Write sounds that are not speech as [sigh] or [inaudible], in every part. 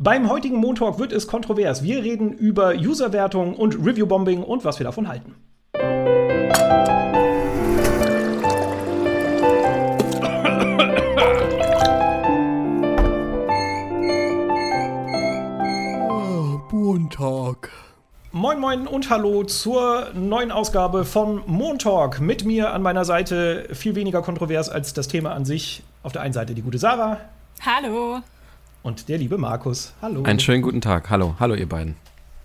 Beim heutigen Montalk wird es kontrovers. Wir reden über Userwertung und Review-Bombing und was wir davon halten. Montag. Moin Moin und Hallo zur neuen Ausgabe von Montalk. Mit mir an meiner Seite viel weniger kontrovers als das Thema an sich. Auf der einen Seite die gute Sarah. Hallo. Und der liebe Markus. Hallo. Einen schönen guten Tag. Hallo. Hallo, ihr beiden.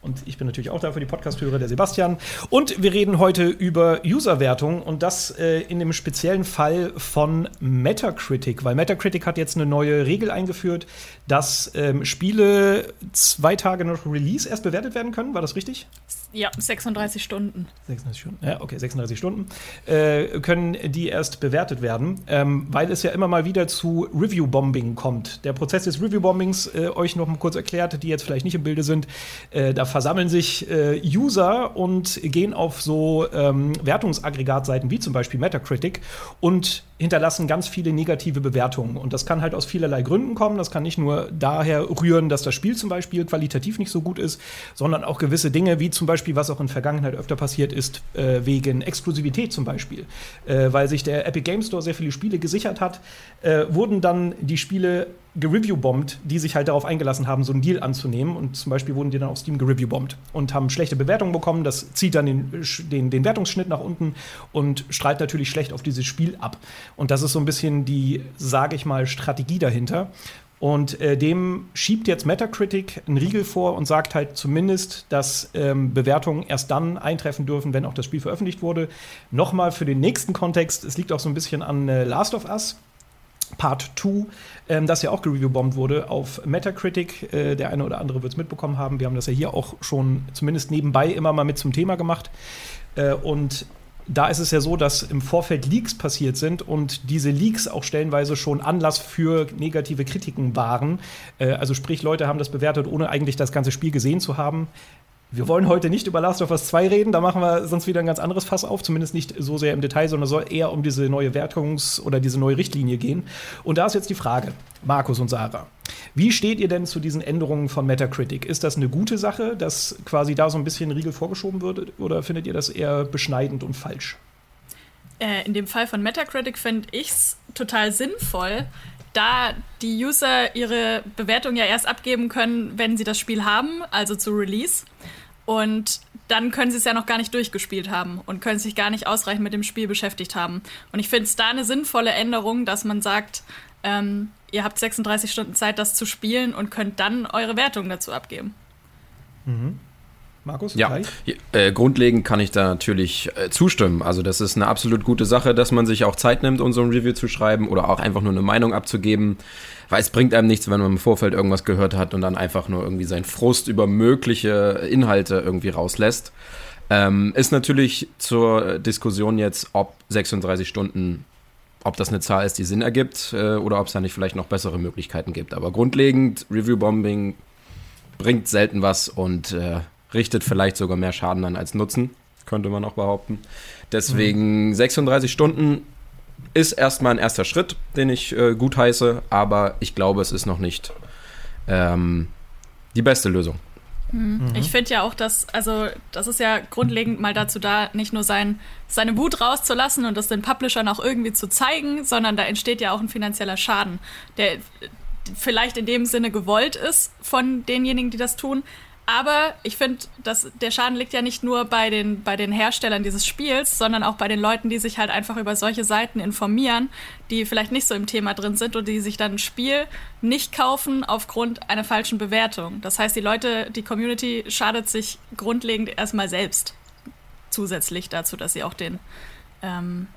Und ich bin natürlich auch da für die Podcast-Hörer, der Sebastian. Und wir reden heute über Userwertung und das äh, in dem speziellen Fall von Metacritic, weil Metacritic hat jetzt eine neue Regel eingeführt, dass ähm, Spiele zwei Tage nach Release erst bewertet werden können. War das richtig? Ja, 36 Stunden. 36 Stunden, ja, okay, 36 Stunden äh, können die erst bewertet werden, ähm, weil es ja immer mal wieder zu Review-Bombing kommt. Der Prozess des Review-Bombings, äh, euch noch mal kurz erklärt, die jetzt vielleicht nicht im Bilde sind, äh, da versammeln sich äh, User und gehen auf so ähm, Wertungsaggregatseiten wie zum Beispiel Metacritic und hinterlassen ganz viele negative Bewertungen. Und das kann halt aus vielerlei Gründen kommen. Das kann nicht nur daher rühren, dass das Spiel zum Beispiel qualitativ nicht so gut ist, sondern auch gewisse Dinge, wie zum Beispiel, was auch in Vergangenheit öfter passiert ist, äh, wegen Exklusivität zum Beispiel. Äh, weil sich der Epic Game Store sehr viele Spiele gesichert hat, äh, wurden dann die Spiele gereview-bombt, die sich halt darauf eingelassen haben, so einen Deal anzunehmen. Und zum Beispiel wurden die dann auf Steam gereview-bombt und haben schlechte Bewertungen bekommen. Das zieht dann den, den, den Wertungsschnitt nach unten und strahlt natürlich schlecht auf dieses Spiel ab. Und das ist so ein bisschen die, sage ich mal, Strategie dahinter. Und äh, dem schiebt jetzt Metacritic einen Riegel vor und sagt halt zumindest, dass ähm, Bewertungen erst dann eintreffen dürfen, wenn auch das Spiel veröffentlicht wurde. Nochmal für den nächsten Kontext, es liegt auch so ein bisschen an äh, Last of Us. Part 2, ähm, das ja auch gereviewbombt wurde auf Metacritic. Äh, der eine oder andere wird es mitbekommen haben. Wir haben das ja hier auch schon zumindest nebenbei immer mal mit zum Thema gemacht. Äh, und da ist es ja so, dass im Vorfeld Leaks passiert sind und diese Leaks auch stellenweise schon Anlass für negative Kritiken waren. Äh, also sprich, Leute haben das bewertet, ohne eigentlich das ganze Spiel gesehen zu haben. Wir wollen heute nicht über Last of Us 2 reden, da machen wir sonst wieder ein ganz anderes Fass auf, zumindest nicht so sehr im Detail, sondern soll eher um diese neue Wertungs- oder diese neue Richtlinie gehen. Und da ist jetzt die Frage, Markus und Sarah, wie steht ihr denn zu diesen Änderungen von Metacritic? Ist das eine gute Sache, dass quasi da so ein bisschen Riegel vorgeschoben wird, oder findet ihr das eher beschneidend und falsch? Äh, in dem Fall von Metacritic finde ich es total sinnvoll, da die User ihre Bewertung ja erst abgeben können, wenn sie das Spiel haben, also zu Release. Und dann können sie es ja noch gar nicht durchgespielt haben und können sich gar nicht ausreichend mit dem Spiel beschäftigt haben. Und ich finde es da eine sinnvolle Änderung, dass man sagt, ähm, ihr habt 36 Stunden Zeit, das zu spielen und könnt dann eure Wertung dazu abgeben. Mhm. Markus? Ja, äh, grundlegend kann ich da natürlich äh, zustimmen. Also das ist eine absolut gute Sache, dass man sich auch Zeit nimmt, um so ein Review zu schreiben oder auch einfach nur eine Meinung abzugeben. Weil es bringt einem nichts, wenn man im Vorfeld irgendwas gehört hat und dann einfach nur irgendwie seinen Frust über mögliche Inhalte irgendwie rauslässt. Ähm, ist natürlich zur Diskussion jetzt, ob 36 Stunden, ob das eine Zahl ist, die Sinn ergibt äh, oder ob es da nicht vielleicht noch bessere Möglichkeiten gibt. Aber grundlegend, Review-Bombing bringt selten was und äh, richtet vielleicht sogar mehr Schaden an als Nutzen, könnte man auch behaupten. Deswegen mhm. 36 Stunden ist erstmal ein erster Schritt, den ich äh, gut heiße, aber ich glaube, es ist noch nicht ähm, die beste Lösung. Mhm. Ich finde ja auch, dass, also, das ist ja grundlegend mal dazu da, nicht nur sein, seine Wut rauszulassen und das den Publishern auch irgendwie zu zeigen, sondern da entsteht ja auch ein finanzieller Schaden, der vielleicht in dem Sinne gewollt ist von denjenigen, die das tun, aber ich finde, der Schaden liegt ja nicht nur bei den, bei den Herstellern dieses Spiels, sondern auch bei den Leuten, die sich halt einfach über solche Seiten informieren, die vielleicht nicht so im Thema drin sind und die sich dann ein Spiel nicht kaufen aufgrund einer falschen Bewertung. Das heißt, die Leute, die Community schadet sich grundlegend erstmal selbst. Zusätzlich dazu, dass sie auch den ähm,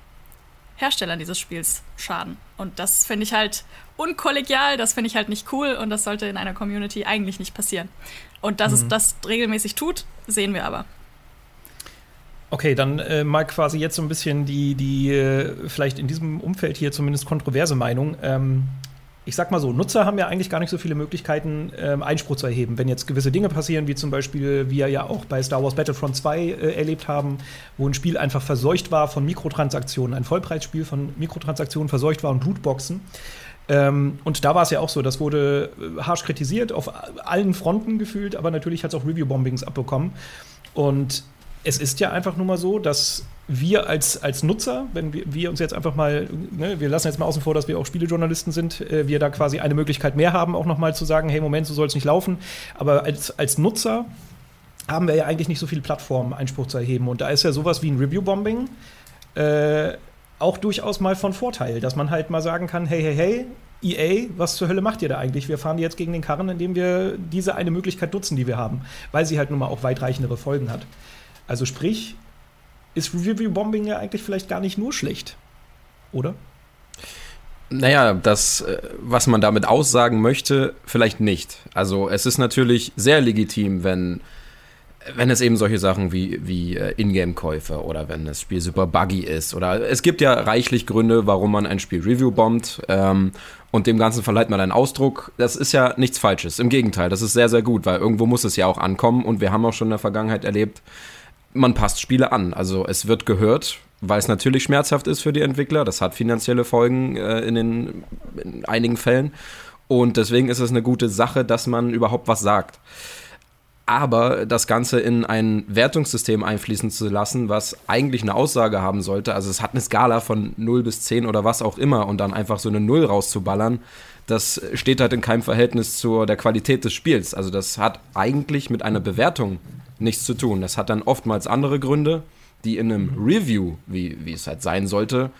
Herstellern dieses Spiels schaden. Und das finde ich halt unkollegial, das finde ich halt nicht cool und das sollte in einer Community eigentlich nicht passieren. Und dass mhm. es das regelmäßig tut, sehen wir aber. Okay, dann äh, mal quasi jetzt so ein bisschen die, die äh, vielleicht in diesem Umfeld hier zumindest kontroverse Meinung. Ähm, ich sag mal so, Nutzer haben ja eigentlich gar nicht so viele Möglichkeiten, ähm, Einspruch zu erheben. Wenn jetzt gewisse Dinge passieren, wie zum Beispiel wir ja auch bei Star Wars Battlefront 2 äh, erlebt haben, wo ein Spiel einfach verseucht war von Mikrotransaktionen, ein Vollpreisspiel von Mikrotransaktionen verseucht war und Lootboxen, Ähm, und da war es ja auch so, das wurde äh, harsch kritisiert, auf allen Fronten gefühlt, aber natürlich hat es auch Review-Bombings abbekommen. Und es ist ja einfach nur mal so, dass wir als, als Nutzer, wenn wir, wir uns jetzt einfach mal, ne, wir lassen jetzt mal außen vor, dass wir auch Spielejournalisten sind, äh, wir da quasi eine Möglichkeit mehr haben, auch nochmal zu sagen, hey, Moment, so soll es nicht laufen. Aber als, als Nutzer haben wir ja eigentlich nicht so viele Plattformen, Einspruch zu erheben. Und da ist ja sowas wie ein Review-Bombing äh, auch durchaus mal von Vorteil, dass man halt mal sagen kann, hey, hey, hey, EA, was zur Hölle macht ihr da eigentlich? Wir fahren jetzt gegen den Karren, indem wir diese eine Möglichkeit nutzen, die wir haben, weil sie halt nun mal auch weitreichendere Folgen hat. Also sprich, ist Review-Bombing ja eigentlich vielleicht gar nicht nur schlecht, oder? Naja, das, äh, was man damit aussagen möchte, vielleicht nicht. Also es ist natürlich sehr legitim, wenn wenn es eben solche Sachen wie, wie äh, Ingame-Käufe oder wenn das Spiel super buggy ist oder es gibt ja reichlich Gründe, warum man ein Spiel Review bombt ähm, und dem Ganzen verleiht man einen Ausdruck. Das ist ja nichts Falsches. Im Gegenteil, das ist sehr, sehr gut, weil irgendwo muss es ja auch ankommen und wir haben auch schon in der Vergangenheit erlebt, man passt Spiele an. Also es wird gehört, weil es natürlich schmerzhaft ist für die Entwickler. Das hat finanzielle Folgen äh, in, den, in einigen Fällen. Und deswegen ist es eine gute Sache, dass man überhaupt was sagt aber das Ganze in ein Wertungssystem einfließen zu lassen, was eigentlich eine Aussage haben sollte, also es hat eine Skala von 0 bis 10 oder was auch immer und dann einfach so eine 0 rauszuballern, das steht halt in keinem Verhältnis zur der Qualität des Spiels. Also das hat eigentlich mit einer Bewertung nichts zu tun. Das hat dann oftmals andere Gründe, die in einem Review, wie, wie es halt sein sollte,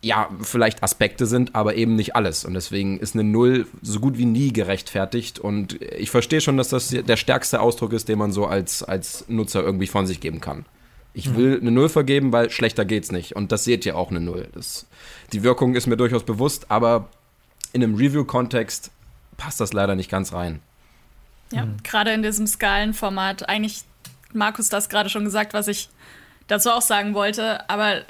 ja, vielleicht Aspekte sind, aber eben nicht alles. Und deswegen ist eine Null so gut wie nie gerechtfertigt. Und ich verstehe schon, dass das der stärkste Ausdruck ist, den man so als, als Nutzer irgendwie von sich geben kann. Ich mhm. will eine Null vergeben, weil schlechter geht's nicht. Und das seht ihr auch eine Null. Das, die Wirkung ist mir durchaus bewusst, aber in einem Review-Kontext passt das leider nicht ganz rein. Ja, mhm. gerade in diesem Skalenformat. Eigentlich, Markus, das gerade schon gesagt, was ich dazu auch sagen wollte, aber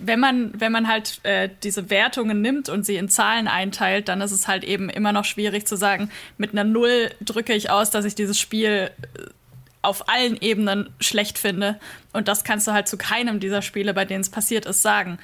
wenn man, wenn man halt äh, diese Wertungen nimmt und sie in Zahlen einteilt, dann ist es halt eben immer noch schwierig zu sagen, mit einer Null drücke ich aus, dass ich dieses Spiel äh, auf allen Ebenen schlecht finde. Und das kannst du halt zu keinem dieser Spiele, bei denen es passiert ist, sagen.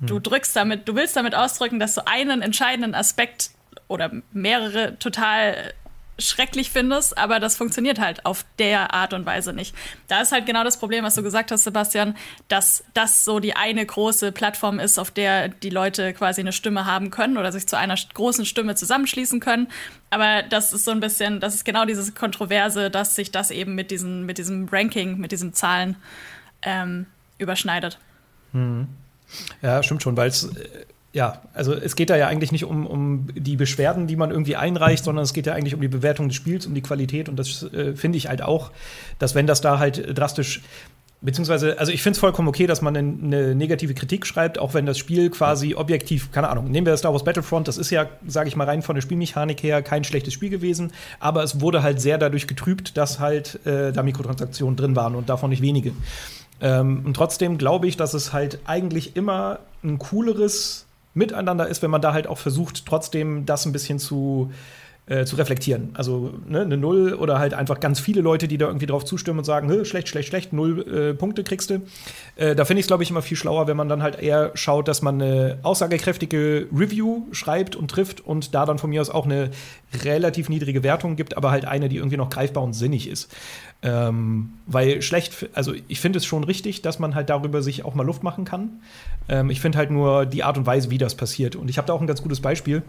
Du hm. drückst damit, du willst damit ausdrücken, dass du einen entscheidenden Aspekt oder mehrere total schrecklich findest, aber das funktioniert halt auf der Art und Weise nicht. Da ist halt genau das Problem, was du gesagt hast, Sebastian, dass das so die eine große Plattform ist, auf der die Leute quasi eine Stimme haben können oder sich zu einer großen Stimme zusammenschließen können. Aber das ist so ein bisschen, das ist genau dieses Kontroverse, dass sich das eben mit, diesen, mit diesem Ranking, mit diesen Zahlen ähm, überschneidet. Mhm. Ja, stimmt schon, weil es äh, ja, also es geht da ja eigentlich nicht um, um die Beschwerden, die man irgendwie einreicht, sondern es geht ja eigentlich um die Bewertung des Spiels, um die Qualität. Und das äh, finde ich halt auch, dass wenn das da halt drastisch Beziehungsweise, also ich finde es vollkommen okay, dass man eine negative Kritik schreibt, auch wenn das Spiel quasi objektiv, keine Ahnung, nehmen wir Star Wars Battlefront, das ist ja, sage ich mal, rein von der Spielmechanik her kein schlechtes Spiel gewesen, aber es wurde halt sehr dadurch getrübt, dass halt äh, da Mikrotransaktionen drin waren und davon nicht wenige. Ähm, und trotzdem glaube ich, dass es halt eigentlich immer ein cooleres miteinander ist, wenn man da halt auch versucht, trotzdem das ein bisschen zu, äh, zu reflektieren. Also ne, eine Null oder halt einfach ganz viele Leute, die da irgendwie drauf zustimmen und sagen, schlecht, schlecht, schlecht, null äh, Punkte kriegst du. Äh, da finde ich es, glaube ich, immer viel schlauer, wenn man dann halt eher schaut, dass man eine aussagekräftige Review schreibt und trifft und da dann von mir aus auch eine relativ niedrige Wertung gibt, aber halt eine, die irgendwie noch greifbar und sinnig ist. Ähm, weil schlecht, also ich finde es schon richtig, dass man halt darüber sich auch mal Luft machen kann. Ähm, ich finde halt nur die Art und Weise, wie das passiert. Und ich habe da auch ein ganz gutes Beispiel,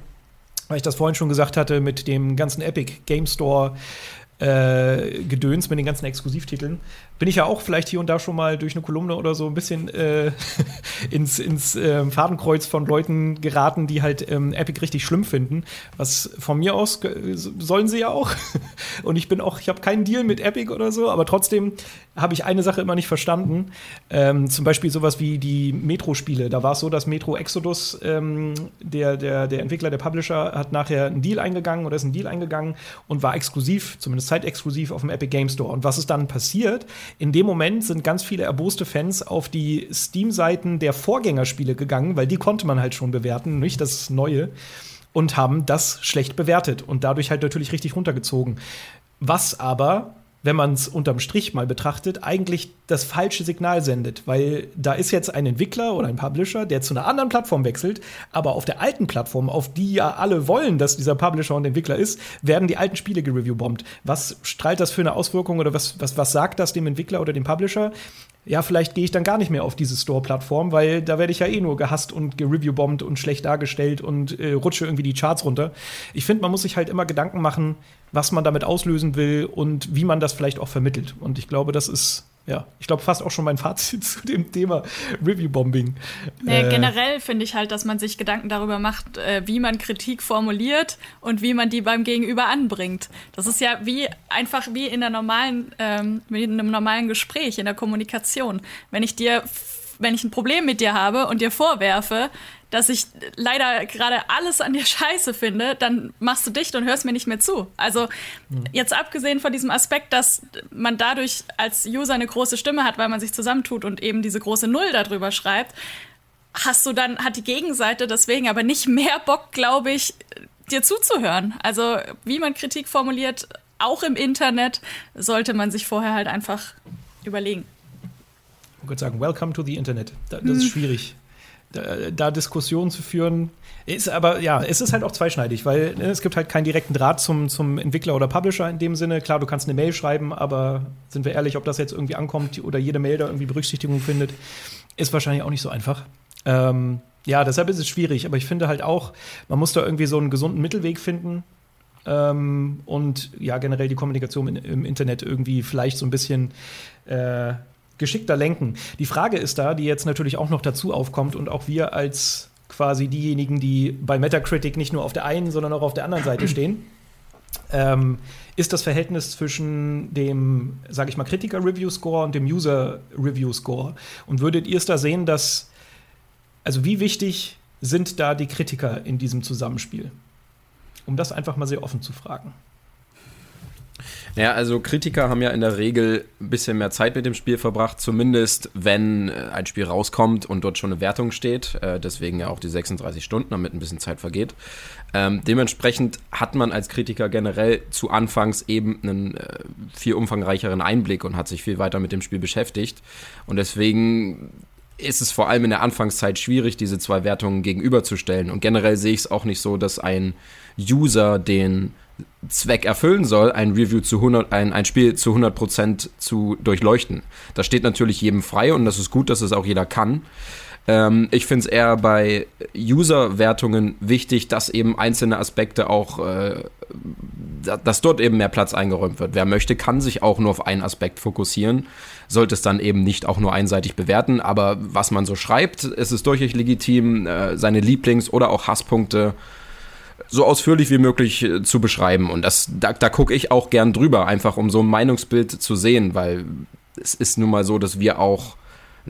weil ich das vorhin schon gesagt hatte mit dem ganzen Epic Game Store äh, Gedöns mit den ganzen Exklusivtiteln bin ich ja auch vielleicht hier und da schon mal durch eine Kolumne oder so ein bisschen äh, [laughs] ins, ins äh, Fadenkreuz von Leuten geraten, die halt ähm, Epic richtig schlimm finden. Was von mir aus sollen sie ja auch. [laughs] und ich bin auch, ich habe keinen Deal mit Epic oder so, aber trotzdem habe ich eine Sache immer nicht verstanden. Ähm, zum Beispiel sowas wie die Metro-Spiele. Da war es so, dass Metro Exodus, ähm, der, der, der Entwickler, der Publisher, hat nachher einen Deal eingegangen oder ist einen Deal eingegangen und war exklusiv, zumindest zeitexklusiv auf dem Epic Game Store. Und was ist dann passiert? In dem Moment sind ganz viele erboste Fans auf die Steam-Seiten der Vorgängerspiele gegangen, weil die konnte man halt schon bewerten, nicht das Neue, und haben das schlecht bewertet und dadurch halt natürlich richtig runtergezogen. Was aber wenn man es unterm Strich mal betrachtet, eigentlich das falsche Signal sendet. Weil da ist jetzt ein Entwickler oder ein Publisher, der zu einer anderen Plattform wechselt, aber auf der alten Plattform, auf die ja alle wollen, dass dieser Publisher und Entwickler ist, werden die alten Spiele gereviewbombt. Was strahlt das für eine Auswirkung oder was, was, was sagt das dem Entwickler oder dem Publisher? Ja, vielleicht gehe ich dann gar nicht mehr auf diese Store-Plattform, weil da werde ich ja eh nur gehasst und gereviewbombt und schlecht dargestellt und äh, rutsche irgendwie die Charts runter. Ich finde, man muss sich halt immer Gedanken machen, was man damit auslösen will und wie man das vielleicht auch vermittelt. Und ich glaube, das ist ja, ich glaube fast auch schon mein Fazit [laughs] zu dem Thema Review-Bombing. Nee, äh, generell finde ich halt, dass man sich Gedanken darüber macht, äh, wie man Kritik formuliert und wie man die beim Gegenüber anbringt. Das ist ja wie einfach wie in der normalen, ähm, wie in einem normalen Gespräch, in der Kommunikation. Wenn ich dir wenn ich ein Problem mit dir habe und dir vorwerfe, dass ich leider gerade alles an dir [laughs] scheiße finde, dann machst du dicht und hörst mir nicht mehr zu. Also mhm. jetzt abgesehen von diesem Aspekt, dass man dadurch als User eine große Stimme hat, weil man sich zusammentut und eben diese große Null darüber schreibt, hast du dann, hat die Gegenseite deswegen aber nicht mehr Bock, glaube ich, dir zuzuhören. Also wie man Kritik formuliert, auch im Internet, sollte man sich vorher halt einfach überlegen. Ich würde sagen, welcome to the Internet. Das, das ist hm. schwierig da, da Diskussionen zu führen. Ist aber, ja, es ist halt auch zweischneidig, weil ne, es gibt halt keinen direkten Draht zum, zum Entwickler oder Publisher in dem Sinne. Klar, du kannst eine Mail schreiben, aber sind wir ehrlich, ob das jetzt irgendwie ankommt oder jede Mail da irgendwie Berücksichtigung findet, ist wahrscheinlich auch nicht so einfach. Ähm, ja, deshalb ist es schwierig, aber ich finde halt auch, man muss da irgendwie so einen gesunden Mittelweg finden. Ähm, und ja, generell die Kommunikation in, im Internet irgendwie vielleicht so ein bisschen äh, geschickter lenken. Die Frage ist da, die jetzt natürlich auch noch dazu aufkommt und auch wir als quasi diejenigen, die bei Metacritic nicht nur auf der einen, sondern auch auf der anderen Seite stehen, ähm, ist das Verhältnis zwischen dem, sage ich mal, Kritiker-Review-Score und dem User-Review-Score. Und würdet ihr es da sehen, dass, also wie wichtig sind da die Kritiker in diesem Zusammenspiel? Um das einfach mal sehr offen zu fragen. Ja, also Kritiker haben ja in der Regel ein bisschen mehr Zeit mit dem Spiel verbracht, zumindest wenn äh, ein Spiel rauskommt und dort schon eine Wertung steht. Äh, deswegen ja auch die 36 Stunden, damit ein bisschen Zeit vergeht. Ähm, dementsprechend hat man als Kritiker generell zu Anfangs eben einen äh, viel umfangreicheren Einblick und hat sich viel weiter mit dem Spiel beschäftigt. Und deswegen ist es vor allem in der Anfangszeit schwierig, diese zwei Wertungen gegenüberzustellen. Und generell sehe ich es auch nicht so, dass ein User den Zweck erfüllen soll, ein Review zu 100, ein, ein Spiel zu 100% zu durchleuchten. Das steht natürlich jedem frei und das ist gut, dass es auch jeder kann. Ähm, ich finde es eher bei User-Wertungen wichtig, dass eben einzelne Aspekte auch, äh, dass dort eben mehr Platz eingeräumt wird. Wer möchte, kann sich auch nur auf einen Aspekt fokussieren, sollte es dann eben nicht auch nur einseitig bewerten. Aber was man so schreibt, ist es durchaus legitim, äh, seine Lieblings- oder auch Hasspunkte äh, so ausführlich wie möglich äh, zu beschreiben. Und das, da, da gucke ich auch gern drüber, einfach um so ein Meinungsbild zu sehen, weil es ist nun mal so, dass wir auch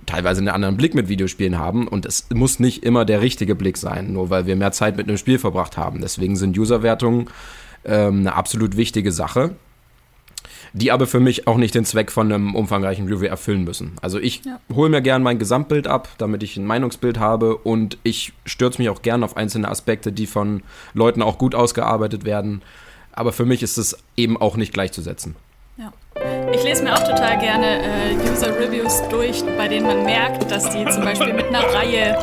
teilweise einen anderen Blick mit Videospielen haben und es muss nicht immer der richtige Blick sein, nur weil wir mehr Zeit mit einem Spiel verbracht haben. Deswegen sind Userwertungen ähm, eine absolut wichtige Sache die aber für mich auch nicht den Zweck von einem umfangreichen Review erfüllen müssen. Also ich ja. hole mir gern mein Gesamtbild ab, damit ich ein Meinungsbild habe und ich stürze mich auch gern auf einzelne Aspekte, die von Leuten auch gut ausgearbeitet werden. Aber für mich ist es eben auch nicht gleichzusetzen. Ja. Ich lese mir auch total gerne äh, User-Reviews durch, bei denen man merkt, dass die zum Beispiel mit einer Reihe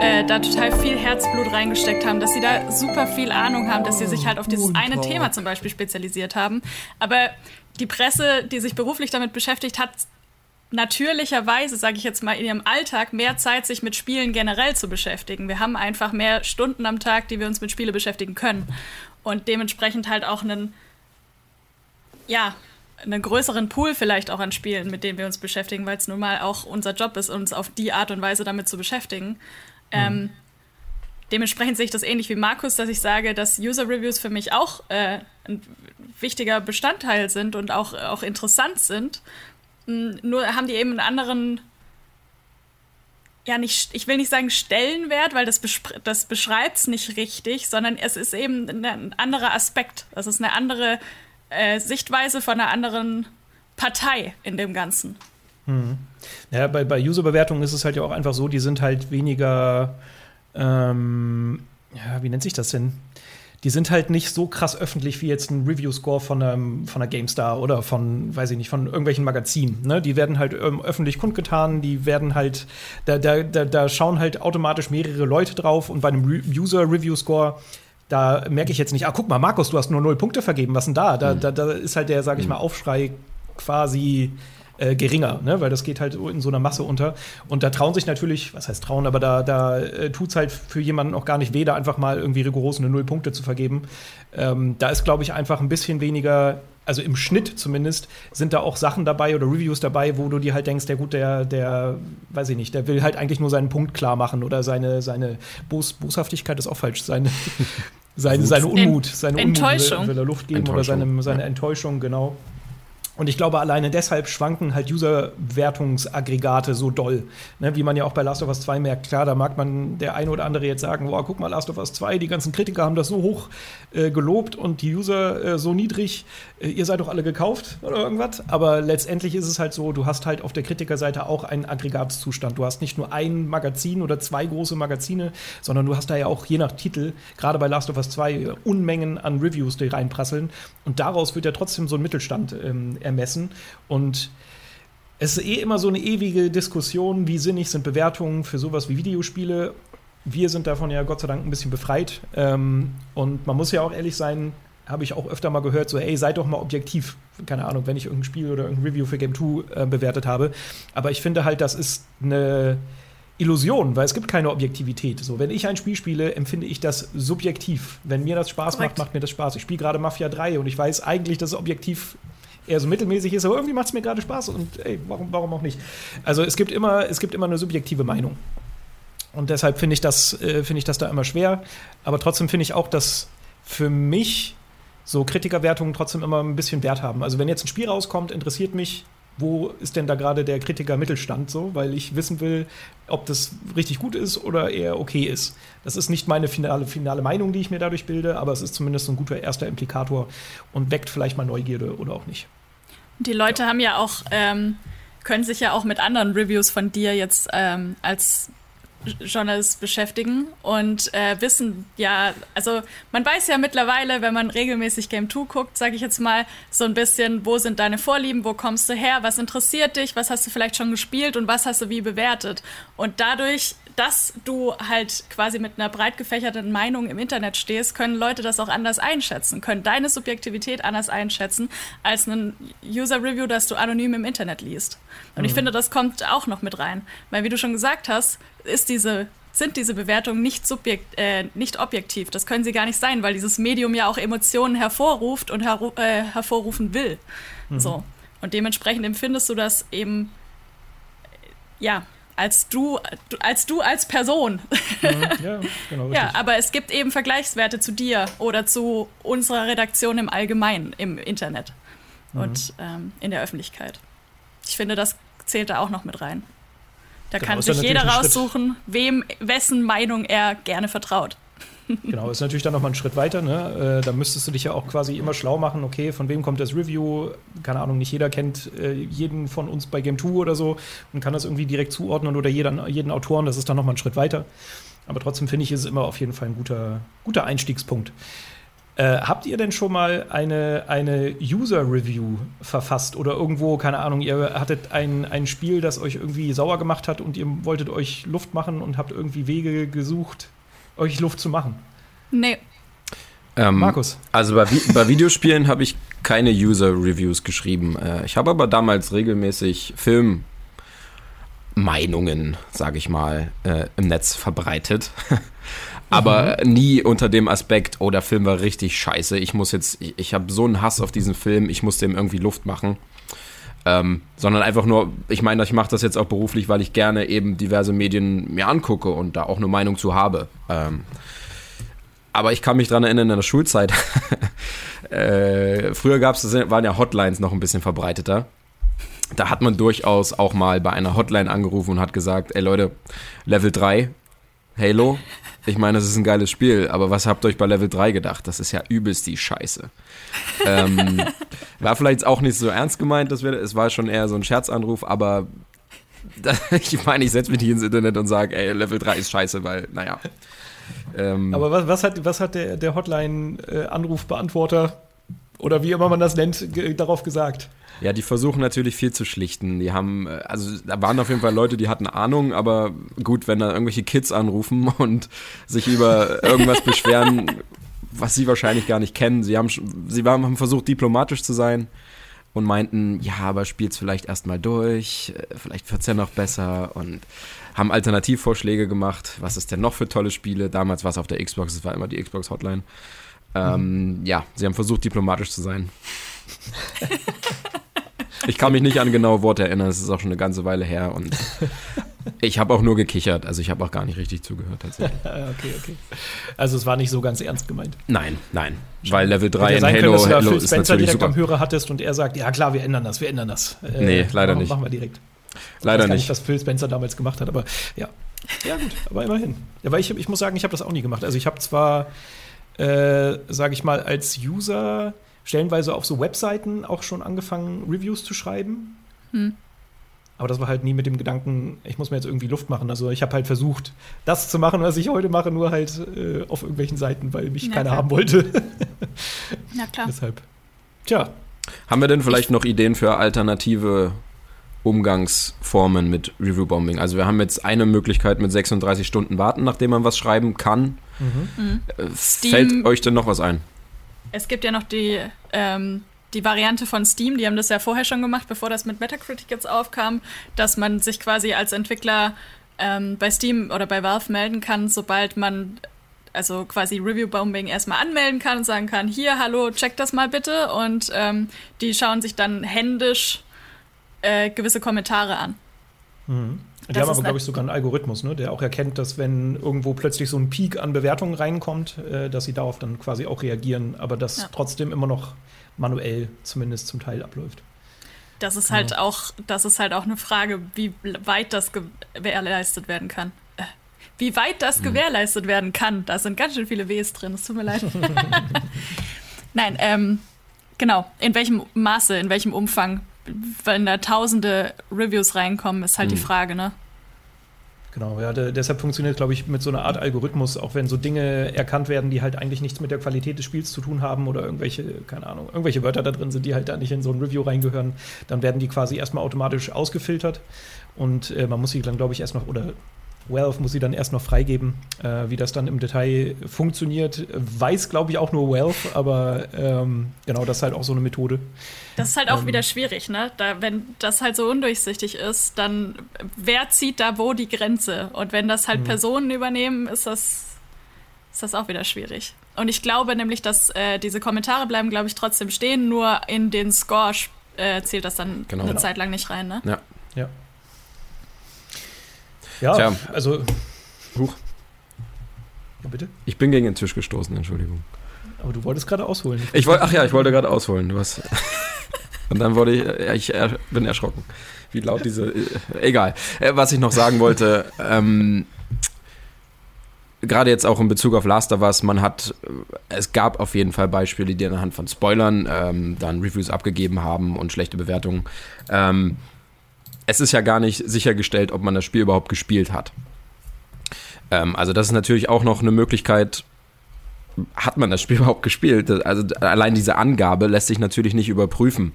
äh, da total viel Herzblut reingesteckt haben, dass sie da super viel Ahnung haben, dass sie sich halt auf dieses eine Thema zum Beispiel spezialisiert haben. Aber die Presse, die sich beruflich damit beschäftigt, hat natürlicherweise, sage ich jetzt mal, in ihrem Alltag mehr Zeit, sich mit Spielen generell zu beschäftigen. Wir haben einfach mehr Stunden am Tag, die wir uns mit Spiele beschäftigen können. Und dementsprechend halt auch einen, ja, einen größeren Pool vielleicht auch an Spielen, mit denen wir uns beschäftigen, weil es nun mal auch unser Job ist, uns auf die Art und Weise damit zu beschäftigen. Mhm. Ähm, dementsprechend sehe ich das ähnlich wie Markus, dass ich sage, dass User Reviews für mich auch äh, ein wichtiger Bestandteil sind und auch, auch interessant sind. Hm, nur haben die eben einen anderen, ja, nicht, ich will nicht sagen Stellenwert, weil das, das beschreibt es nicht richtig, sondern es ist eben ein anderer Aspekt. Das ist eine andere äh, Sichtweise von einer anderen Partei in dem Ganzen. Hm. Ja, bei, bei User-Bewertungen ist es halt ja auch einfach so, die sind halt weniger, ähm, ja, wie nennt sich das denn? Die sind halt nicht so krass öffentlich wie jetzt ein Review-Score von, einem, von einer GameStar oder von, weiß ich nicht, von irgendwelchen Magazinen. Ne? Die werden halt ähm, öffentlich kundgetan, die werden halt, da, da, da, da schauen halt automatisch mehrere Leute drauf und bei einem Re User-Review-Score da merke ich jetzt nicht, ah, guck mal, Markus, du hast nur null Punkte vergeben, was denn da? Da, mhm. da, da ist halt der, sag ich mhm. mal, Aufschrei quasi äh, geringer, ne? weil das geht halt in so einer Masse unter. Und da trauen sich natürlich, was heißt trauen, aber da, da äh, tut es halt für jemanden auch gar nicht weh, da einfach mal irgendwie rigoros eine Null Punkte zu vergeben. Ähm, da ist, glaube ich, einfach ein bisschen weniger also im Schnitt zumindest, sind da auch Sachen dabei oder Reviews dabei, wo du dir halt denkst, der gut, der, der, weiß ich nicht, der will halt eigentlich nur seinen Punkt klar machen oder seine, seine Bos Boshaftigkeit ist auch falsch, seine, [laughs] seine, seine Unmut, seine Enttäuschung. Unmut will, will er Luft geben oder seine, seine Enttäuschung, genau. Und ich glaube, alleine deshalb schwanken halt User-Wertungsaggregate so doll. Ne, wie man ja auch bei Last of Us 2 merkt. Klar, da mag man der eine oder andere jetzt sagen, boah, guck mal, Last of Us 2, die ganzen Kritiker haben das so hoch äh, gelobt und die User äh, so niedrig. Äh, ihr seid doch alle gekauft oder irgendwas. Aber letztendlich ist es halt so, du hast halt auf der Kritikerseite auch einen Aggregatzustand. Du hast nicht nur ein Magazin oder zwei große Magazine, sondern du hast da ja auch je nach Titel, gerade bei Last of Us 2, Unmengen an Reviews, die reinprasseln. Und daraus wird ja trotzdem so ein Mittelstand ähm, ermessen. Und es ist eh immer so eine ewige Diskussion, wie sinnig sind Bewertungen für sowas wie Videospiele. Wir sind davon ja Gott sei Dank ein bisschen befreit. Ähm, und man muss ja auch ehrlich sein, habe ich auch öfter mal gehört, so, ey, seid doch mal objektiv. Keine Ahnung, wenn ich irgendein Spiel oder irgendein Review für Game 2 äh, bewertet habe. Aber ich finde halt, das ist eine Illusion, weil es gibt keine Objektivität. So, wenn ich ein Spiel spiele, empfinde ich das subjektiv. Wenn mir das Spaß Korrekt. macht, macht mir das Spaß. Ich spiele gerade Mafia 3 und ich weiß eigentlich, dass es objektiv eher so mittelmäßig ist, aber irgendwie macht es mir gerade Spaß und ey, warum, warum auch nicht? Also es gibt immer, es gibt immer eine subjektive Meinung. Und deshalb finde ich, äh, find ich das da immer schwer. Aber trotzdem finde ich auch, dass für mich so Kritikerwertungen trotzdem immer ein bisschen Wert haben. Also wenn jetzt ein Spiel rauskommt, interessiert mich, wo ist denn da gerade der Kritiker Mittelstand so, weil ich wissen will, ob das richtig gut ist oder eher okay ist. Das ist nicht meine finale, finale Meinung, die ich mir dadurch bilde, aber es ist zumindest ein guter erster Implikator und weckt vielleicht mal Neugierde oder auch nicht. Die Leute ja. haben ja auch, ähm, können sich ja auch mit anderen Reviews von dir jetzt ähm, als Journalist beschäftigen und äh, wissen ja, also man weiß ja mittlerweile, wenn man regelmäßig Game 2 guckt, sage ich jetzt mal, so ein bisschen, wo sind deine Vorlieben, wo kommst du her, was interessiert dich, was hast du vielleicht schon gespielt und was hast du wie bewertet. Und dadurch dass du halt quasi mit einer breit gefächerten Meinung im Internet stehst, können Leute das auch anders einschätzen, können deine Subjektivität anders einschätzen als ein User-Review, das du anonym im Internet liest. Und mhm. ich finde, das kommt auch noch mit rein. Weil, wie du schon gesagt hast, ist diese sind diese Bewertungen nicht, subjekt, äh, nicht objektiv. Das können sie gar nicht sein, weil dieses Medium ja auch Emotionen hervorruft und her äh, hervorrufen will. Mhm. So. Und dementsprechend empfindest du das eben, ja, als du, als du als Person. Mhm, ja, genau. [laughs] ja, aber es gibt eben Vergleichswerte zu dir oder zu unserer Redaktion im Allgemeinen im Internet mhm. und ähm, in der Öffentlichkeit. Ich finde, das zählt da auch noch mit rein. Da genau, kann sich jeder raussuchen, wem, wessen Meinung er gerne vertraut. Genau, ist natürlich dann nochmal ein Schritt weiter. Ne? Äh, da müsstest du dich ja auch quasi immer schlau machen, okay, von wem kommt das Review? Keine Ahnung, nicht jeder kennt äh, jeden von uns bei Game 2 oder so und kann das irgendwie direkt zuordnen oder jeder, jeden Autoren, das ist dann nochmal ein Schritt weiter. Aber trotzdem finde ich, ist es immer auf jeden Fall ein guter, guter Einstiegspunkt. Äh, habt ihr denn schon mal eine, eine User-Review verfasst oder irgendwo, keine Ahnung, ihr hattet ein, ein Spiel, das euch irgendwie sauer gemacht hat und ihr wolltet euch Luft machen und habt irgendwie Wege gesucht, euch Luft zu machen? Nee. Ähm, Markus. Also bei, bei Videospielen habe ich keine User-Reviews geschrieben. Äh, ich habe aber damals regelmäßig Filmmeinungen, sage ich mal, äh, im Netz verbreitet. [laughs] aber mhm. nie unter dem Aspekt, oh, der Film war richtig scheiße. Ich muss jetzt, ich, ich habe so einen Hass auf diesen Film, ich muss dem irgendwie Luft machen. Ähm, sondern einfach nur, ich meine, ich mache das jetzt auch beruflich, weil ich gerne eben diverse Medien mir angucke und da auch eine Meinung zu habe. Ähm, aber ich kann mich dran erinnern, in der Schulzeit, [laughs] äh, früher gab es, waren ja Hotlines noch ein bisschen verbreiteter. Da hat man durchaus auch mal bei einer Hotline angerufen und hat gesagt, ey Leute, Level 3, Halo, ich meine, das ist ein geiles Spiel, aber was habt ihr euch bei Level 3 gedacht? Das ist ja übelst die Scheiße. ähm, [laughs] war vielleicht auch nicht so ernst gemeint, dass wir, es war schon eher so ein Scherzanruf, aber [laughs] ich meine, ich setze mich nicht ins Internet und sage, ey, Level 3 ist scheiße, weil, naja. Ähm, Aber was, was, hat, was hat der, der Hotline-Anrufbeantworter oder wie immer man das nennt, darauf gesagt? Ja, die versuchen natürlich viel zu schlichten. Die haben, äh, also da waren auf jeden Fall Leute, die hatten Ahnung, aber gut, wenn da irgendwelche Kids anrufen [laughs] und sich über irgendwas beschweren, was sie wahrscheinlich gar nicht kennen. Sie haben, sie haben versucht, diplomatisch zu sein und meinten, ja, aber spielt's vielleicht erstmal durch, äh, vielleicht wird's ja noch besser und haben Alternativvorschläge gemacht. Was ist denn noch für tolle Spiele? Damals war es auf der Xbox, es war immer die Xbox Hotline. Ähm, mhm. Ja, sie haben versucht, diplomatisch zu sein. ich kann mich nicht an genaue Worte erinnern, es ist auch schon eine ganze Weile her und [laughs] ich habe auch nur gekichert, also ich habe auch gar nicht richtig zugehört tatsächlich. [laughs] okay, okay. Also es war nicht so ganz ernst gemeint. Nein, nein. Weil Level 3 in Halo, können, dass Halo Phil ist Spencer direkt super. am Hörer hattest und er sagt, ja klar, wir ändern das, wir ändern das. Äh, nee, leider machen, nicht. Machen wir direkt. [laughs] Leider nicht. nicht. was Phil Spencer damals gemacht hat, aber ja. Ja gut, aber immerhin. Weil ich, ich muss sagen, ich habe das auch nie gemacht. Also ich habe zwar, äh, sage ich mal, als User stellenweise auf so Webseiten auch schon angefangen, Reviews zu schreiben. Hm. Aber das war halt nie mit dem Gedanken, ich muss mir jetzt irgendwie Luft machen. Also ich habe halt versucht, das zu machen, was ich heute mache, nur halt äh, auf irgendwelchen Seiten, weil mich ja, keiner klar. haben wollte. [laughs] Na klar. Deshalb. Tja. Haben wir denn vielleicht ich noch Ideen für alternative Umgangsformen mit Review-Bombing? Also wir haben jetzt eine Möglichkeit mit 36 Stunden warten, nachdem man was schreiben kann. Mhm. Äh, fällt euch denn noch was ein? Es gibt ja noch die ähm, die Variante von Steam, die haben das ja vorher schon gemacht, bevor das mit Metacritic jetzt aufkam, dass man sich quasi als Entwickler ähm, bei Steam oder bei Valve melden kann, sobald man also quasi Review-Bombing erstmal anmelden kann und sagen kann, hier, hallo, check das mal bitte. Und ähm, die schauen sich dann händisch äh, gewisse Kommentare an. Mhm. Die das haben aber, glaube ich, sogar einen Algorithmus, ne, der auch erkennt, dass wenn irgendwo plötzlich so ein Peak an Bewertungen reinkommt, äh, dass sie darauf dann quasi auch reagieren, aber das ja. trotzdem immer noch manuell zumindest zum Teil abläuft. Das ist halt ja. auch, das ist halt auch eine Frage, wie weit das gewährleistet werden kann. Äh, wie weit das mhm. gewährleistet werden kann. Da sind ganz schön viele Ws drin, es tut mir leid. [laughs] Nein, ähm, genau. In welchem Maße, in welchem Umfang, wenn da tausende Reviews reinkommen, ist halt mhm. die Frage, ne? Genau, ja, deshalb funktioniert, glaube ich, mit so einer Art Algorithmus, auch wenn so Dinge erkannt werden, die halt eigentlich nichts mit der Qualität des Spiels zu tun haben oder irgendwelche, keine Ahnung, irgendwelche Wörter da drin sind, die halt da nicht in so ein Review reingehören, dann werden die quasi erstmal automatisch ausgefiltert und äh, man muss sie dann, glaube ich, erst noch, oder Valve muss sie dann erst noch freigeben. Äh, wie das dann im Detail funktioniert, weiß, glaube ich, auch nur Valve, aber ähm, genau, das ist halt auch so eine Methode. Das ist halt auch ähm, wieder schwierig, ne? Da, wenn das halt so undurchsichtig ist, dann wer zieht da wo die Grenze? Und wenn das halt mhm. Personen übernehmen, ist das, ist das auch wieder schwierig. Und ich glaube nämlich, dass äh, diese Kommentare bleiben, glaube ich, trotzdem stehen, nur in den Score äh, zählt das dann genau. eine Zeit lang nicht rein, ne? Ja. Ja. Ja, Tja. also. Huch. Ja, bitte? Ich bin gegen den Tisch gestoßen, Entschuldigung. Aber du wolltest gerade ausholen. Ich wollte, ach ja, ich wollte gerade ausholen. Du hast. [laughs] Und dann wurde ich, ich er, bin erschrocken, wie laut diese. Äh, egal. Äh, was ich noch sagen wollte, [laughs] ähm, gerade jetzt auch in Bezug auf Last of Us, man hat, äh, es gab auf jeden Fall Beispiele, die anhand von Spoilern ähm, dann Reviews abgegeben haben und schlechte Bewertungen. Ähm, es ist ja gar nicht sichergestellt, ob man das Spiel überhaupt gespielt hat. Ähm, also das ist natürlich auch noch eine Möglichkeit, hat man das Spiel [laughs] überhaupt gespielt? Also allein diese Angabe lässt sich natürlich nicht überprüfen,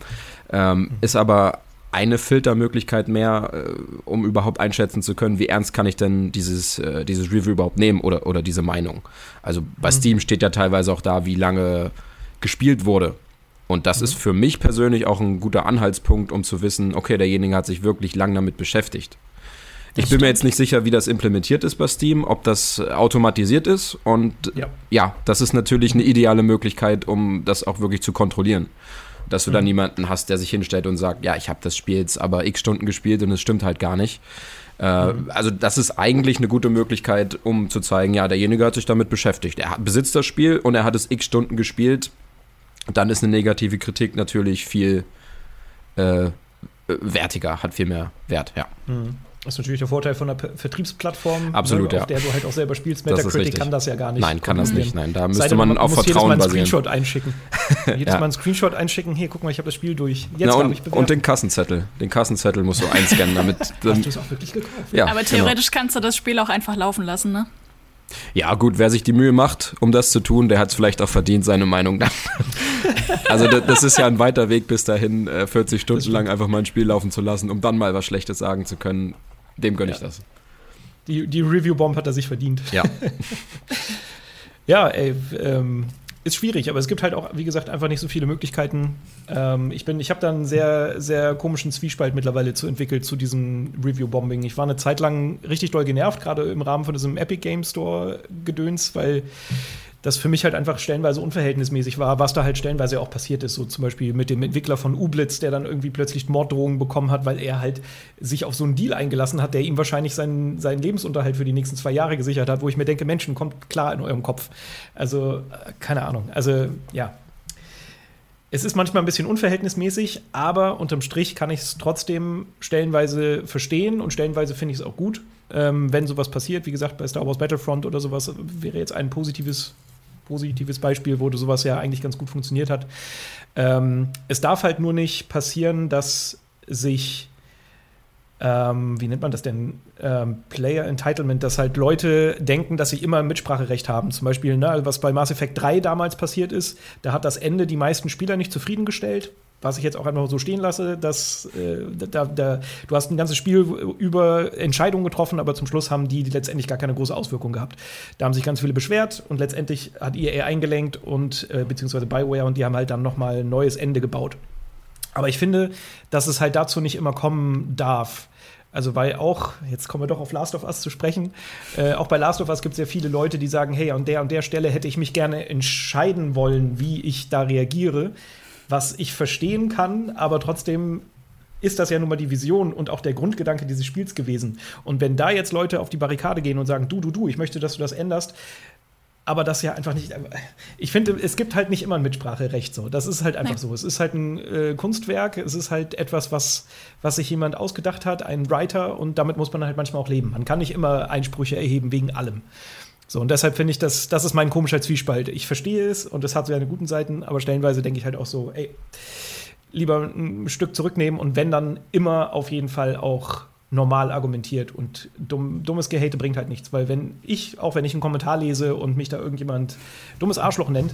ähm, ist aber eine Filtermöglichkeit mehr, äh, um überhaupt einschätzen zu können, wie ernst kann ich denn dieses, äh, dieses Review überhaupt nehmen oder, oder diese Meinung. Also bei mhm. Steam steht ja teilweise auch da, wie lange gespielt wurde. Und das mhm. ist für mich persönlich auch ein guter Anhaltspunkt, um zu wissen, okay, derjenige hat sich wirklich lang damit beschäftigt. Ich bin stimmt. mir jetzt nicht sicher, wie das implementiert ist bei Steam, ob das automatisiert ist. Und ja. ja. das ist natürlich eine ideale Möglichkeit, um das auch wirklich zu kontrollieren. Dass du mhm. dann niemanden hast, der sich hinstellt und sagt, ja, ich habe das Spiel jetzt aber x Stunden gespielt und es stimmt halt gar nicht. Äh, mhm. Also das ist eigentlich eine gute Möglichkeit, um zu zeigen, ja, derjenige hat sich damit beschäftigt. Er besitzt das Spiel und er hat es x Stunden gespielt. Dann ist eine negative Kritik natürlich viel äh, wertiger, hat viel mehr Wert, ja. Mhm. Das ist natürlich der Vorteil von einer Vertriebsplattform, Absolut, ne, auf der du halt auch selber spielst. Metacritic kann das ja gar nicht. Nein, kann das nicht. Nein, da müsste man, man auf Vertrauen jedes Mal einen Screenshot einschicken. [laughs] jedes ja. Mal einen Screenshot einschicken. Hier, guck mal, ich habe das Spiel durch. Jetzt habe ich bewertet. Und den Kassenzettel. Den Kassenzettel musst du einscannen, damit. [laughs] Hast du es auch wirklich gekauft? Ja, Aber genau. theoretisch genau. kannst du das Spiel auch einfach laufen lassen, ne? Ja, gut, wer sich die Mühe macht, um das zu tun, der hat es vielleicht auch verdient, seine Meinung dann. Also das, das, ist ja ein weiter Weg bis dahin, 40 äh, Stunden lang einfach mal ein Spiel laufen zu lassen, um dann mal was Schlechtes sagen zu können. Dem gönne ja. ich das. Die, die Review-Bomb hat er sich verdient. Ja. [laughs] ja, ey, ähm, ist schwierig, aber es gibt halt auch, wie gesagt, einfach nicht so viele Möglichkeiten. Ähm, ich ich habe da einen sehr, sehr komischen Zwiespalt mittlerweile zu entwickelt zu diesem Review-Bombing. Ich war eine Zeit lang richtig doll genervt, gerade im Rahmen von diesem Epic Game Store-Gedöns, weil das für mich halt einfach stellenweise unverhältnismäßig war, was da halt stellenweise auch passiert ist. So zum Beispiel mit dem Entwickler von Ublitz, der dann irgendwie plötzlich Morddrohungen bekommen hat, weil er halt sich auf so einen Deal eingelassen hat, der ihm wahrscheinlich seinen, seinen Lebensunterhalt für die nächsten zwei Jahre gesichert hat, wo ich mir denke, Menschen, kommt klar in eurem Kopf. Also, äh, keine Ahnung. Also, ja, es ist manchmal ein bisschen unverhältnismäßig, aber unterm Strich kann ich es trotzdem stellenweise verstehen und stellenweise finde ich es auch gut, ähm, wenn sowas passiert. Wie gesagt, bei Star Wars Battlefront oder sowas wäre jetzt ein positives positives Beispiel, wo sowas ja eigentlich ganz gut funktioniert hat. Ähm, es darf halt nur nicht passieren, dass sich ähm, wie nennt man das denn? Ähm, Player Entitlement, dass halt Leute denken, dass sie immer Mitspracherecht haben. Zum Beispiel, ne, was bei Mass Effect 3 damals passiert ist, da hat das Ende die meisten Spieler nicht zufriedengestellt was ich jetzt auch einfach so stehen lasse, dass äh, da, da, du hast ein ganzes Spiel über Entscheidungen getroffen, aber zum Schluss haben die, letztendlich gar keine große Auswirkung gehabt. Da haben sich ganz viele beschwert und letztendlich hat EA eingelenkt und äh, beziehungsweise Bioware und die haben halt dann noch mal ein neues Ende gebaut. Aber ich finde, dass es halt dazu nicht immer kommen darf. Also weil auch, jetzt kommen wir doch auf Last of Us zu sprechen, äh, auch bei Last of Us gibt es ja viele Leute, die sagen, hey, an der und der Stelle hätte ich mich gerne entscheiden wollen, wie ich da reagiere was ich verstehen kann, aber trotzdem ist das ja nun mal die Vision und auch der Grundgedanke dieses Spiels gewesen. Und wenn da jetzt Leute auf die Barrikade gehen und sagen, du, du, du, ich möchte, dass du das änderst, aber das ja einfach nicht. Ich finde, es gibt halt nicht immer ein Mitspracherecht so. Das ist halt einfach Nein. so. Es ist halt ein äh, Kunstwerk, es ist halt etwas, was, was sich jemand ausgedacht hat, ein Writer, und damit muss man halt manchmal auch leben. Man kann nicht immer Einsprüche erheben wegen allem. So, und deshalb finde ich, das, das ist mein komischer Zwiespalt. Ich verstehe es und es hat seine guten Seiten, aber stellenweise denke ich halt auch so, ey, lieber ein Stück zurücknehmen und wenn dann immer auf jeden Fall auch normal argumentiert und dumm, dummes Gehate bringt halt nichts, weil wenn ich, auch wenn ich einen Kommentar lese und mich da irgendjemand dummes Arschloch nennt,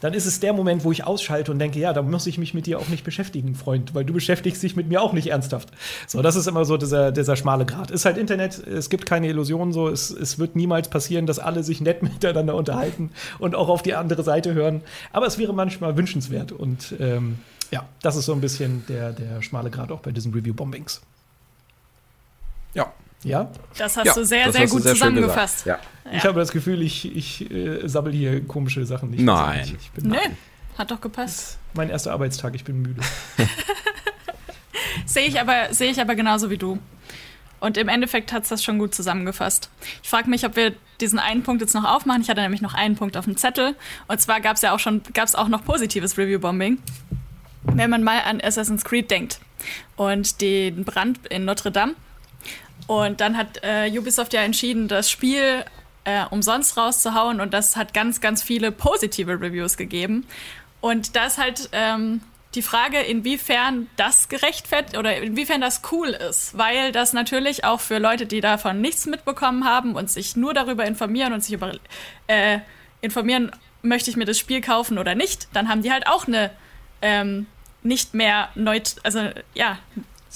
dann ist es der Moment, wo ich ausschalte und denke, ja, da muss ich mich mit dir auch nicht beschäftigen, Freund, weil du beschäftigst dich mit mir auch nicht ernsthaft. So, das ist immer so dieser, dieser schmale Grad. Ist halt Internet, es gibt keine Illusionen so, es, es wird niemals passieren, dass alle sich nett [laughs] miteinander unterhalten und auch auf die andere Seite hören. Aber es wäre manchmal wünschenswert und ähm, ja, das ist so ein bisschen der, der schmale Grad auch bei diesen Review-Bombings. Ja, ja? Das hast ja, du sehr, sehr gut sehr zusammengefasst. Ja. Ich habe das Gefühl, ich, ich äh, sammle hier komische Sachen nicht. Nein. Ich bin nee, hat doch gepasst. Mein erster Arbeitstag, ich bin müde. [laughs] Sehe ich, aber, seh ich aber genauso wie du. Und im Endeffekt hat es das schon gut zusammengefasst. Ich frage mich, ob wir diesen einen Punkt jetzt noch aufmachen. Ich hatte nämlich noch einen Punkt auf dem Zettel. Und zwar gab es ja auch schon, gab es auch noch positives Review-Bombing. Wenn man mal an Assassin's Creed denkt und den Brand in Notre Dame und dann hat äh, Ubisoft ja entschieden, das Spiel äh, umsonst rauszuhauen und das hat ganz, ganz viele positive Reviews gegeben. Und da ist halt ähm, die Frage, inwiefern das gerechtfertigt oder inwiefern das cool ist, weil das natürlich auch für Leute, die davon nichts mitbekommen haben und sich nur darüber informieren und sich über äh, informieren, möchte ich mir das Spiel kaufen oder nicht, dann haben die halt auch eine ähm, nicht mehr neut, also ja,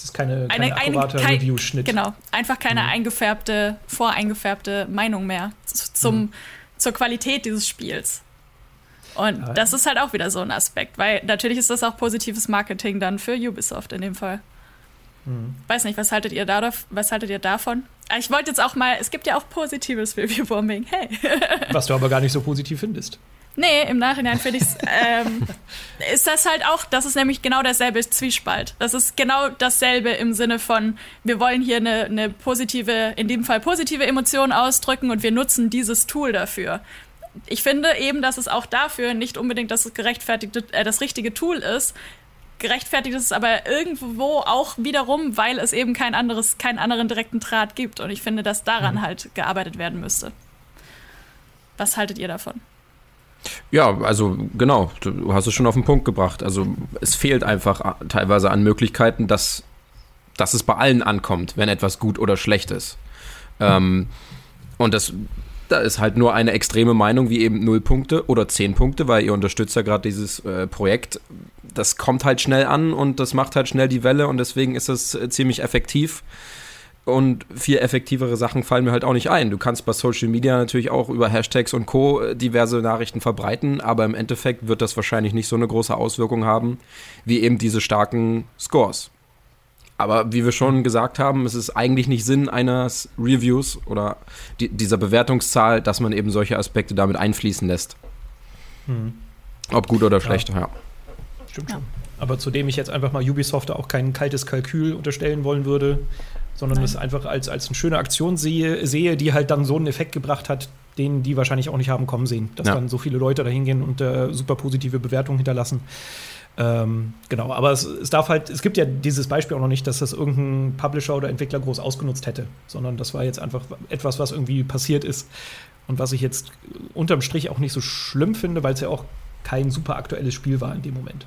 es ist keine, keine eine, kein, Review-Schnitt. Genau, einfach keine mhm. eingefärbte, voreingefärbte Meinung mehr zum, mhm. zur Qualität dieses Spiels. Und ja, das ist halt auch wieder so ein Aspekt, weil natürlich ist das auch positives Marketing dann für Ubisoft in dem Fall. Mhm. Weiß nicht, was haltet ihr da, was haltet ihr davon? Ah, ich wollte jetzt auch mal, es gibt ja auch positives Review-Bombing, hey. was du aber gar nicht so positiv findest. Nee, im Nachhinein finde ich ähm, [laughs] ist das halt auch, das ist nämlich genau derselbe Zwiespalt. Das ist genau dasselbe im Sinne von, wir wollen hier eine, eine positive, in dem Fall positive Emotion ausdrücken und wir nutzen dieses Tool dafür. Ich finde eben, dass es auch dafür nicht unbedingt das gerechtfertigte, äh, das richtige Tool ist. Gerechtfertigt ist es aber irgendwo auch wiederum, weil es eben kein anderes, keinen anderen direkten Draht gibt. Und ich finde, dass daran mhm. halt gearbeitet werden müsste. Was haltet ihr davon? Ja, also genau, du hast es schon auf den Punkt gebracht. Also es fehlt einfach teilweise an Möglichkeiten, dass, dass es bei allen ankommt, wenn etwas gut oder schlecht ist. Ähm, und das Da ist halt nur eine extreme Meinung wie eben null Punkte oder zehn Punkte, weil ihr unterstützt ja gerade dieses äh, Projekt. Das kommt halt schnell an und das macht halt schnell die Welle und deswegen ist es äh, ziemlich effektiv. Und viel effektivere Sachen fallen mir halt auch nicht ein. Du kannst bei Social Media natürlich auch über Hashtags und Co. Diverse Nachrichten verbreiten, aber im Endeffekt wird das wahrscheinlich nicht so eine große Auswirkung haben, wie eben diese starken Scores. Aber wie wir schon gesagt haben, es ist eigentlich nicht Sinn eines Reviews oder die, dieser Bewertungszahl, dass man eben solche Aspekte damit einfließen lässt. Hm. Ob gut oder schlecht, ja. ja. Stimmt schon. Aber zudem ich jetzt einfach mal Ubisoft auch kein kaltes Kalkül unterstellen wollen würde, sondern es einfach als, als eine schöne Aktion sehe, sehe, die halt dann so einen Effekt gebracht hat, den die wahrscheinlich auch nicht haben kommen sehen. Dass ja. dann so viele Leute da hingehen und äh, super positive Bewertungen hinterlassen. Ähm, genau, aber es, es, darf halt, es gibt ja dieses Beispiel auch noch nicht, dass das irgendein Publisher oder Entwickler groß ausgenutzt hätte, sondern das war jetzt einfach etwas, was irgendwie passiert ist und was ich jetzt unterm Strich auch nicht so schlimm finde, weil es ja auch kein super aktuelles Spiel war in dem Moment.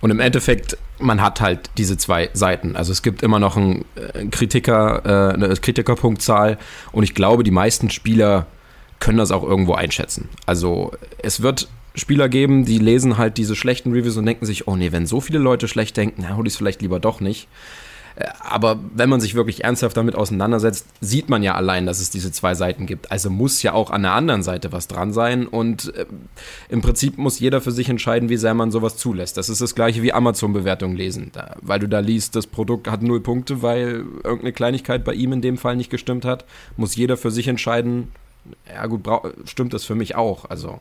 Und im Endeffekt, man hat halt diese zwei Seiten. Also es gibt immer noch einen äh, Kritiker, äh, eine Kritikerpunktzahl und ich glaube, die meisten Spieler können das auch irgendwo einschätzen. Also es wird Spieler geben, die lesen halt diese schlechten Reviews und denken sich, oh nee, wenn so viele Leute schlecht denken, dann hol ich es vielleicht lieber doch nicht. Äh, aber wenn man sich wirklich ernsthaft damit auseinandersetzt, sieht man ja allein, dass es diese zwei Seiten gibt. Also muss ja auch an der anderen Seite was dran sein. Und äh, im Prinzip muss jeder für sich entscheiden, wie sehr man sowas zulässt. Das ist das gleiche wie Amazon-Bewertungen lesen. Da, weil du da liest, das Produkt hat null Punkte, weil irgendeine Kleinigkeit bei ihm in dem Fall nicht gestimmt hat, muss jeder für sich entscheiden, ja gut, stimmt das für mich auch. Also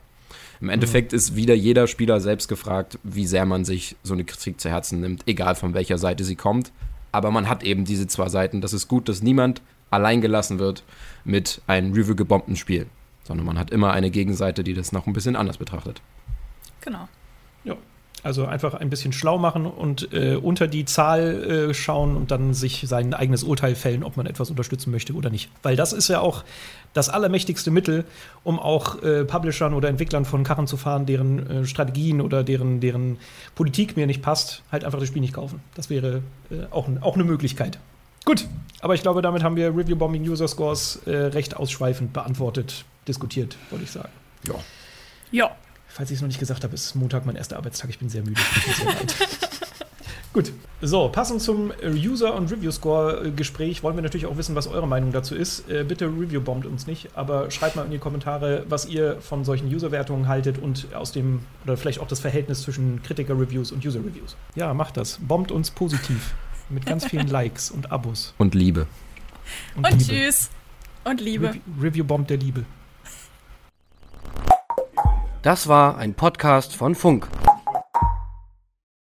im Endeffekt ist wieder jeder Spieler selbst gefragt, wie sehr man sich so eine Kritik zu Herzen nimmt, egal von welcher Seite sie kommt. Aber man hat eben diese zwei Seiten. Das ist gut, dass niemand allein gelassen wird mit einem Review-gebombten Spiel, sondern man hat immer eine Gegenseite, die das noch ein bisschen anders betrachtet. Genau. Ja. Also einfach ein bisschen schlau machen und äh, unter die Zahl äh, schauen und dann sich sein eigenes Urteil fällen, ob man etwas unterstützen möchte oder nicht. Weil das ist ja auch das allermächtigste Mittel, um auch äh, Publishern oder Entwicklern von Karren zu fahren, deren äh, Strategien oder deren, deren Politik mir nicht passt, halt einfach das Spiel nicht kaufen. Das wäre äh, auch, auch eine Möglichkeit. Gut, aber ich glaube, damit haben wir Review Bombing User Scores äh, recht ausschweifend beantwortet, diskutiert, wollte ich sagen. Ja. Ja. Falls ich es noch nicht gesagt habe, ist Montag mein erster Arbeitstag. Ich bin sehr müde. Ich bin sehr [laughs] Gut. So, passend zum User- und Review-Score-Gespräch wollen wir natürlich auch wissen, was eure Meinung dazu ist. Äh, bitte review-bombt uns nicht, aber schreibt mal in die Kommentare, was ihr von solchen User-Wertungen haltet und aus dem, oder vielleicht auch das Verhältnis zwischen Kritiker-Reviews und User-Reviews. Ja, macht das. Bombt uns positiv. Mit ganz vielen [laughs] Likes und Abos. Und Liebe. Und, und Liebe. tschüss. Und Liebe. Review-Bomb der Liebe. Das war ein Podcast von Funk.